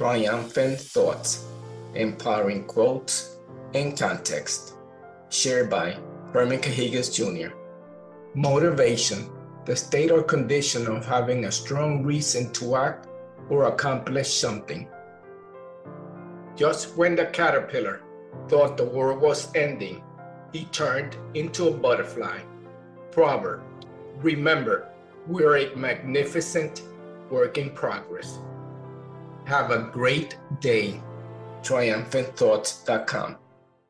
triumphant thoughts, empowering quotes, and context. Shared by Herman Cahigas Jr. Motivation, the state or condition of having a strong reason to act or accomplish something. Just when the caterpillar thought the world was ending, he turned into a butterfly. Proverb Remember, we're a magnificent work in progress. Have a great day. TriumphantThoughts.com.